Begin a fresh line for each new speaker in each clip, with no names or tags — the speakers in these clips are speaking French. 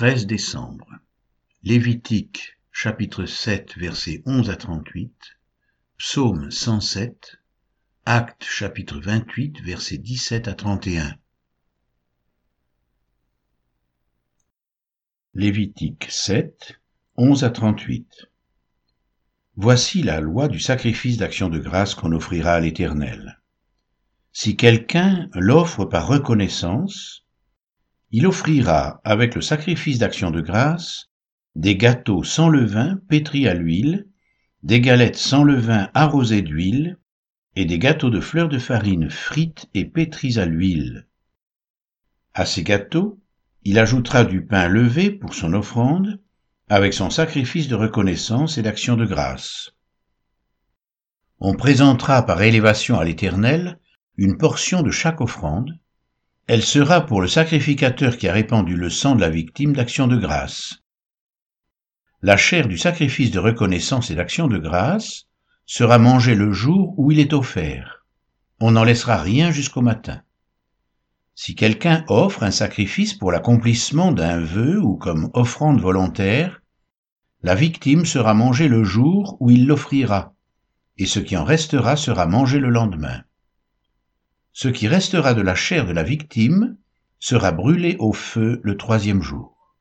13 décembre. Lévitique chapitre 7 versets 11 à 38, Psaume 107, Actes chapitre 28 versets 17 à 31. Lévitique 7, 11 à 38. Voici la loi du sacrifice d'action de grâce qu'on offrira à l'Éternel. Si quelqu'un l'offre par reconnaissance, il offrira avec le sacrifice d'action de grâce des gâteaux sans levain pétris à l'huile, des galettes sans levain arrosées d'huile, et des gâteaux de fleurs de farine frites et pétris à l'huile. À ces gâteaux, il ajoutera du pain levé pour son offrande, avec son sacrifice de reconnaissance et d'action de grâce. On présentera par élévation à l'Éternel une portion de chaque offrande, elle sera pour le sacrificateur qui a répandu le sang de la victime d'action de grâce. La chair du sacrifice de reconnaissance et d'action de grâce sera mangée le jour où il est offert. On n'en laissera rien jusqu'au matin. Si quelqu'un offre un sacrifice pour l'accomplissement d'un vœu ou comme offrande volontaire, la victime sera mangée le jour où il l'offrira, et ce qui en restera sera mangé le lendemain ce qui restera de la chair de la victime sera brûlé au feu le troisième jour.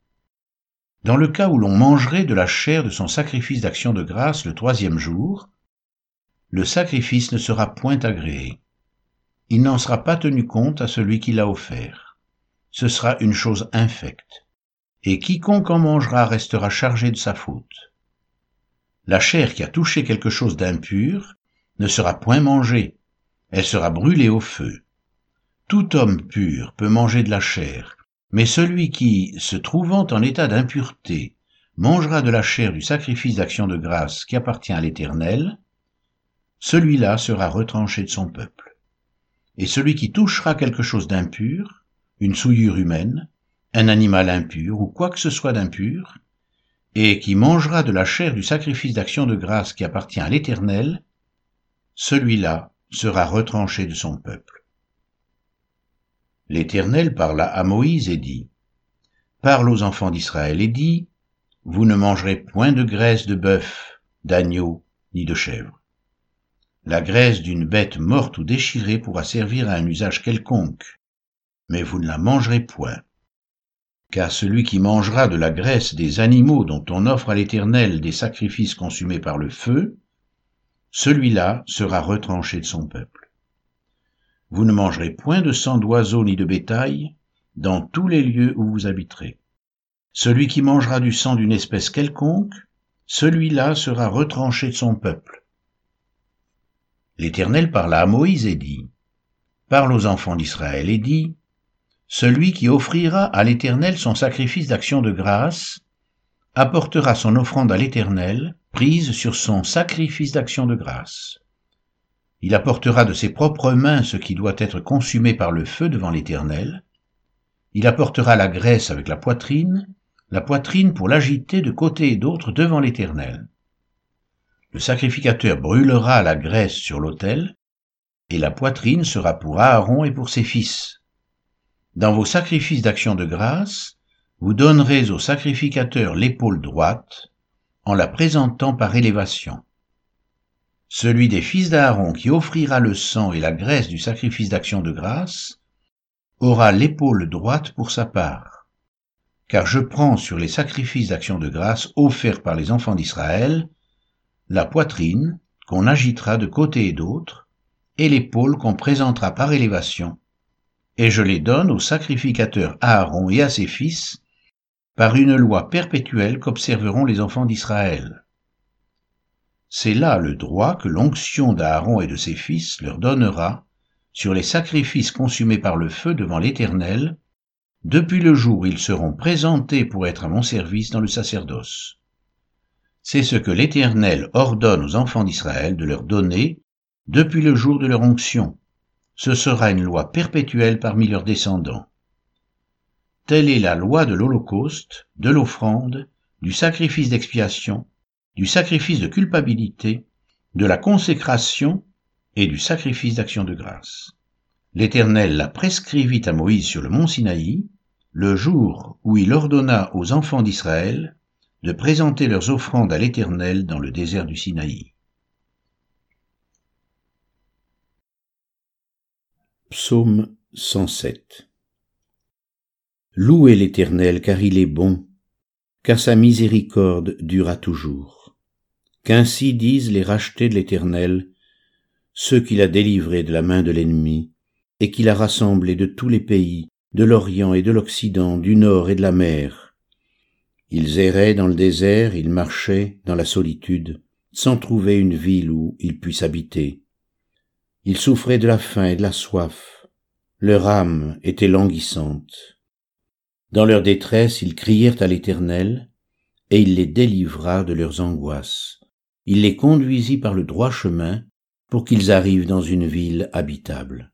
Dans le cas où l'on mangerait de la chair de son sacrifice d'action de grâce le troisième jour, le sacrifice ne sera point agréé. Il n'en sera pas tenu compte à celui qui l'a offert. Ce sera une chose infecte. Et quiconque en mangera restera chargé de sa faute. La chair qui a touché quelque chose d'impur ne sera point mangée, elle sera brûlée au feu. Tout homme pur peut manger de la chair, mais celui qui, se trouvant en état d'impureté, mangera de la chair du sacrifice d'action de grâce qui appartient à l'Éternel, celui-là sera retranché de son peuple. Et celui qui touchera quelque chose d'impur, une souillure humaine, un animal impur ou quoi que ce soit d'impur, et qui mangera de la chair du sacrifice d'action de grâce qui appartient à l'Éternel, celui-là sera retranché de son peuple. L'Éternel parla à Moïse et dit, Parle aux enfants d'Israël et dit, Vous ne mangerez point de graisse de bœuf, d'agneau, ni de chèvre. La graisse d'une bête morte ou déchirée pourra servir à un usage quelconque, mais vous ne la mangerez point. Car celui qui mangera de la graisse des animaux dont on offre à l'Éternel des sacrifices consumés par le feu, celui-là sera retranché de son peuple. Vous ne mangerez point de sang d'oiseaux ni de bétail dans tous les lieux où vous habiterez. Celui qui mangera du sang d'une espèce quelconque, celui-là sera retranché de son peuple. L'Éternel parla à Moïse et dit, Parle aux enfants d'Israël et dit, Celui qui offrira à l'Éternel son sacrifice d'action de grâce, apportera son offrande à l'Éternel, prise sur son sacrifice d'action de grâce. Il apportera de ses propres mains ce qui doit être consumé par le feu devant l'Éternel. Il apportera la graisse avec la poitrine, la poitrine pour l'agiter de côté et d'autre devant l'Éternel. Le sacrificateur brûlera la graisse sur l'autel, et la poitrine sera pour Aaron et pour ses fils. Dans vos sacrifices d'action de grâce, vous donnerez au sacrificateur l'épaule droite, en la présentant par élévation. Celui des fils d'Aaron qui offrira le sang et la graisse du sacrifice d'action de grâce aura l'épaule droite pour sa part. Car je prends sur les sacrifices d'action de grâce offerts par les enfants d'Israël la poitrine qu'on agitera de côté et d'autre, et l'épaule qu'on présentera par élévation, et je les donne au sacrificateur Aaron et à ses fils par une loi perpétuelle qu'observeront les enfants d'Israël. C'est là le droit que l'onction d'Aaron et de ses fils leur donnera sur les sacrifices consumés par le feu devant l'Éternel, depuis le jour où ils seront présentés pour être à mon service dans le sacerdoce. C'est ce que l'Éternel ordonne aux enfants d'Israël de leur donner depuis le jour de leur onction. Ce sera une loi perpétuelle parmi leurs descendants. Telle est la loi de l'Holocauste, de l'offrande, du sacrifice d'expiation, du sacrifice de culpabilité, de la consécration et du sacrifice d'action de grâce. L'Éternel la prescrivit à Moïse sur le mont Sinaï, le jour où il ordonna aux enfants d'Israël de présenter leurs offrandes à l'Éternel dans le désert du Sinaï. Psaume 107 Louez l'Éternel car il est bon, car sa miséricorde dura toujours. Qu'ainsi disent les rachetés de l'Éternel, ceux qu'il a délivrés de la main de l'ennemi, et qu'il a rassemblés de tous les pays, de l'Orient et de l'Occident, du Nord et de la mer. Ils erraient dans le désert, ils marchaient dans la solitude, sans trouver une ville où ils puissent habiter. Ils souffraient de la faim et de la soif. Leur âme était languissante. Dans leur détresse, ils crièrent à l'Éternel, et il les délivra de leurs angoisses. Il les conduisit par le droit chemin pour qu'ils arrivent dans une ville habitable.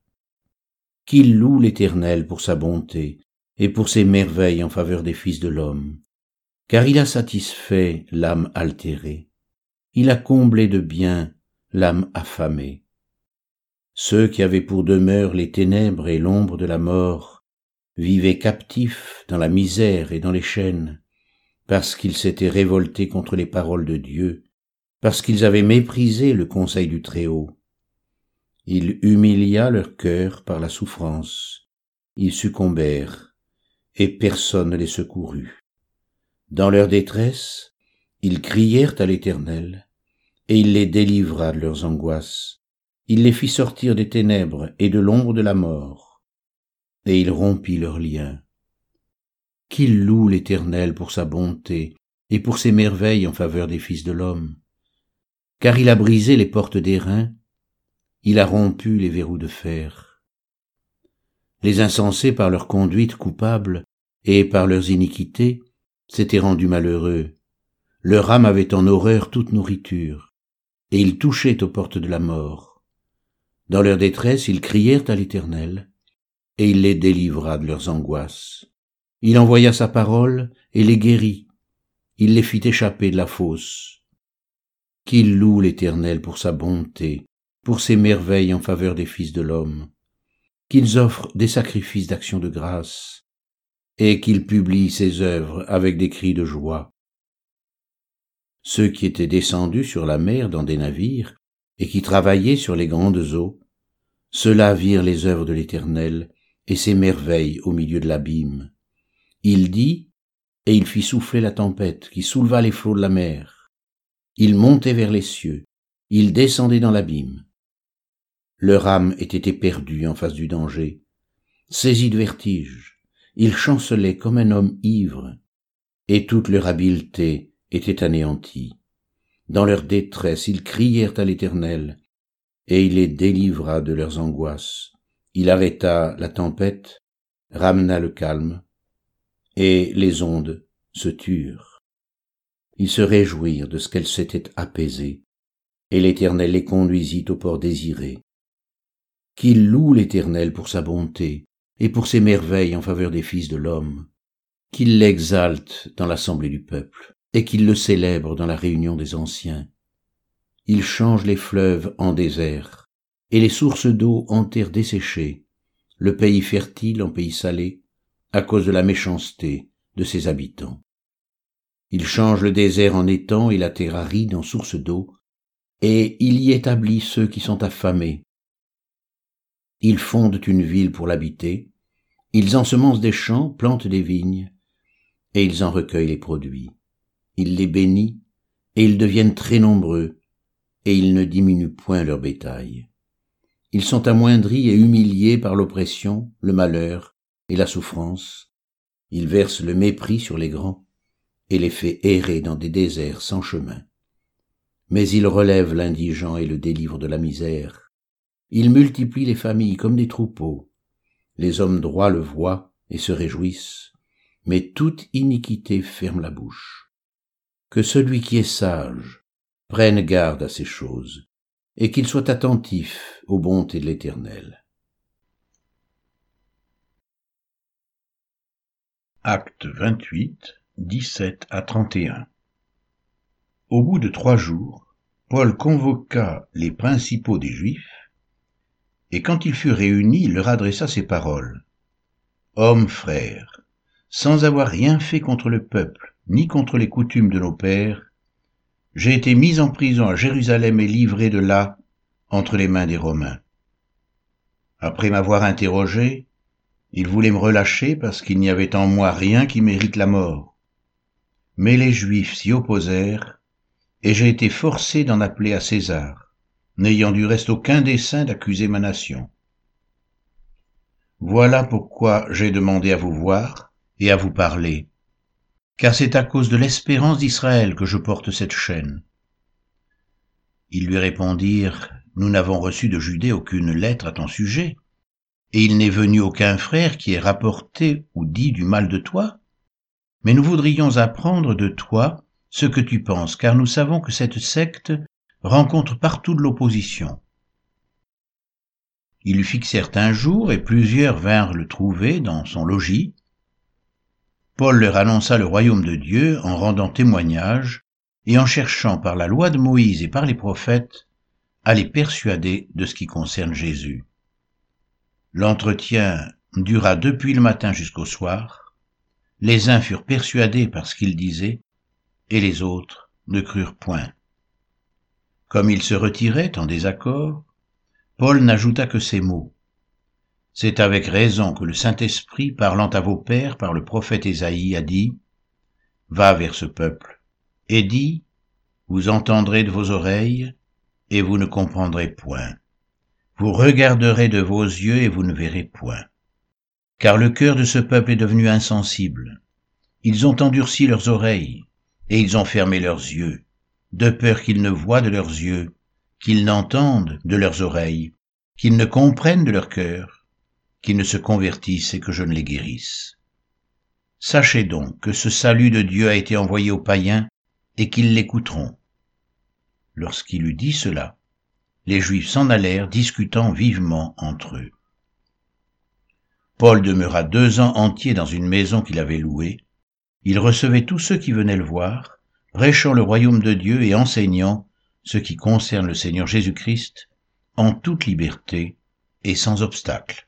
Qu'ils louent l'Éternel pour sa bonté et pour ses merveilles en faveur des fils de l'homme, car il a satisfait l'âme altérée, il a comblé de bien l'âme affamée. Ceux qui avaient pour demeure les ténèbres et l'ombre de la mort vivaient captifs dans la misère et dans les chaînes, parce qu'ils s'étaient révoltés contre les paroles de Dieu, parce qu'ils avaient méprisé le conseil du Très-Haut. Il humilia leur cœur par la souffrance, ils succombèrent, et personne ne les secourut. Dans leur détresse, ils crièrent à l'Éternel, et il les délivra de leurs angoisses il les fit sortir des ténèbres et de l'ombre de la mort, et il rompit leurs liens. Qu'il loue l'Éternel pour sa bonté et pour ses merveilles en faveur des fils de l'homme. Car il a brisé les portes d'airain, il a rompu les verrous de fer. Les insensés par leur conduite coupable et par leurs iniquités s'étaient rendus malheureux. Leur âme avait en horreur toute nourriture, et ils touchaient aux portes de la mort. Dans leur détresse, ils crièrent à l'Éternel, et il les délivra de leurs angoisses. Il envoya sa parole et les guérit. Il les fit échapper de la fosse. Qu'il loue l'Éternel pour sa bonté, pour ses merveilles en faveur des fils de l'homme. Qu'ils offrent des sacrifices d'action de grâce, et qu'ils publient ses œuvres avec des cris de joie. Ceux qui étaient descendus sur la mer dans des navires et qui travaillaient sur les grandes eaux, ceux-là virent les œuvres de l'Éternel et ses merveilles au milieu de l'abîme. Il dit, et il fit souffler la tempête qui souleva les flots de la mer. Il montait vers les cieux, il descendait dans l'abîme. Leur âme était éperdue en face du danger. Saisis de vertige, ils chancelaient comme un homme ivre, et toute leur habileté était anéantie. Dans leur détresse, ils crièrent à l'Éternel, et il les délivra de leurs angoisses. Il arrêta la tempête, ramena le calme, et les ondes se turent. Ils se réjouirent de ce qu'elles s'étaient apaisées, et l'Éternel les conduisit au port désiré. Qu'il loue l'Éternel pour sa bonté et pour ses merveilles en faveur des fils de l'homme, qu'il l'exalte dans l'assemblée du peuple, et qu'il le célèbre dans la réunion des anciens. Il change les fleuves en désert, et les sources d'eau en terre desséchée, le pays fertile en pays salé, à cause de la méchanceté de ses habitants. Il change le désert en étang et la terre aride en source d'eau, et il y établit ceux qui sont affamés. Ils fondent une ville pour l'habiter, ils ensemencent des champs, plantent des vignes, et ils en recueillent les produits il les bénit, et ils deviennent très nombreux, et ils ne diminuent point leur bétail. Ils sont amoindris et humiliés par l'oppression, le malheur et la souffrance. Ils versent le mépris sur les grands, et les fait errer dans des déserts sans chemin. Mais ils relèvent l'indigent et le délivrent de la misère. Ils multiplient les familles comme des troupeaux. Les hommes droits le voient et se réjouissent, mais toute iniquité ferme la bouche que celui qui est sage prenne garde à ces choses, et qu'il soit attentif aux bontés de l'Éternel. Acte 28, 17 à 31 Au bout de trois jours, Paul convoqua les principaux des Juifs, et quand ils furent réunis, il leur adressa ces paroles. Hommes frères, sans avoir rien fait contre le peuple, ni contre les coutumes de nos pères, j'ai été mis en prison à Jérusalem et livré de là entre les mains des Romains. Après m'avoir interrogé, ils voulaient me relâcher parce qu'il n'y avait en moi rien qui mérite la mort. Mais les Juifs s'y opposèrent, et j'ai été forcé d'en appeler à César, n'ayant du reste aucun dessein d'accuser ma nation. Voilà pourquoi j'ai demandé à vous voir et à vous parler, car c'est à cause de l'espérance d'Israël que je porte cette chaîne. Ils lui répondirent, Nous n'avons reçu de Judée aucune lettre à ton sujet, et il n'est venu aucun frère qui ait rapporté ou dit du mal de toi, mais nous voudrions apprendre de toi ce que tu penses, car nous savons que cette secte rencontre partout de l'opposition. Ils fixèrent un jour, et plusieurs vinrent le trouver dans son logis, Paul leur annonça le royaume de Dieu en rendant témoignage et en cherchant par la loi de Moïse et par les prophètes à les persuader de ce qui concerne Jésus. L'entretien dura depuis le matin jusqu'au soir. Les uns furent persuadés par ce qu'il disait, et les autres ne crurent point. Comme ils se retiraient en désaccord, Paul n'ajouta que ces mots. C'est avec raison que le Saint-Esprit, parlant à vos pères par le prophète Ésaïe, a dit, Va vers ce peuple, et dis, vous entendrez de vos oreilles, et vous ne comprendrez point. Vous regarderez de vos yeux, et vous ne verrez point. Car le cœur de ce peuple est devenu insensible. Ils ont endurci leurs oreilles, et ils ont fermé leurs yeux, de peur qu'ils ne voient de leurs yeux, qu'ils n'entendent de leurs oreilles, qu'ils ne comprennent de leur cœur, qu'ils ne se convertissent et que je ne les guérisse. Sachez donc que ce salut de Dieu a été envoyé aux païens et qu'ils l'écouteront. Lorsqu'il eut dit cela, les Juifs s'en allèrent discutant vivement entre eux. Paul demeura deux ans entiers dans une maison qu'il avait louée. Il recevait tous ceux qui venaient le voir, prêchant le royaume de Dieu et enseignant ce qui concerne le Seigneur Jésus-Christ en toute liberté et sans obstacle.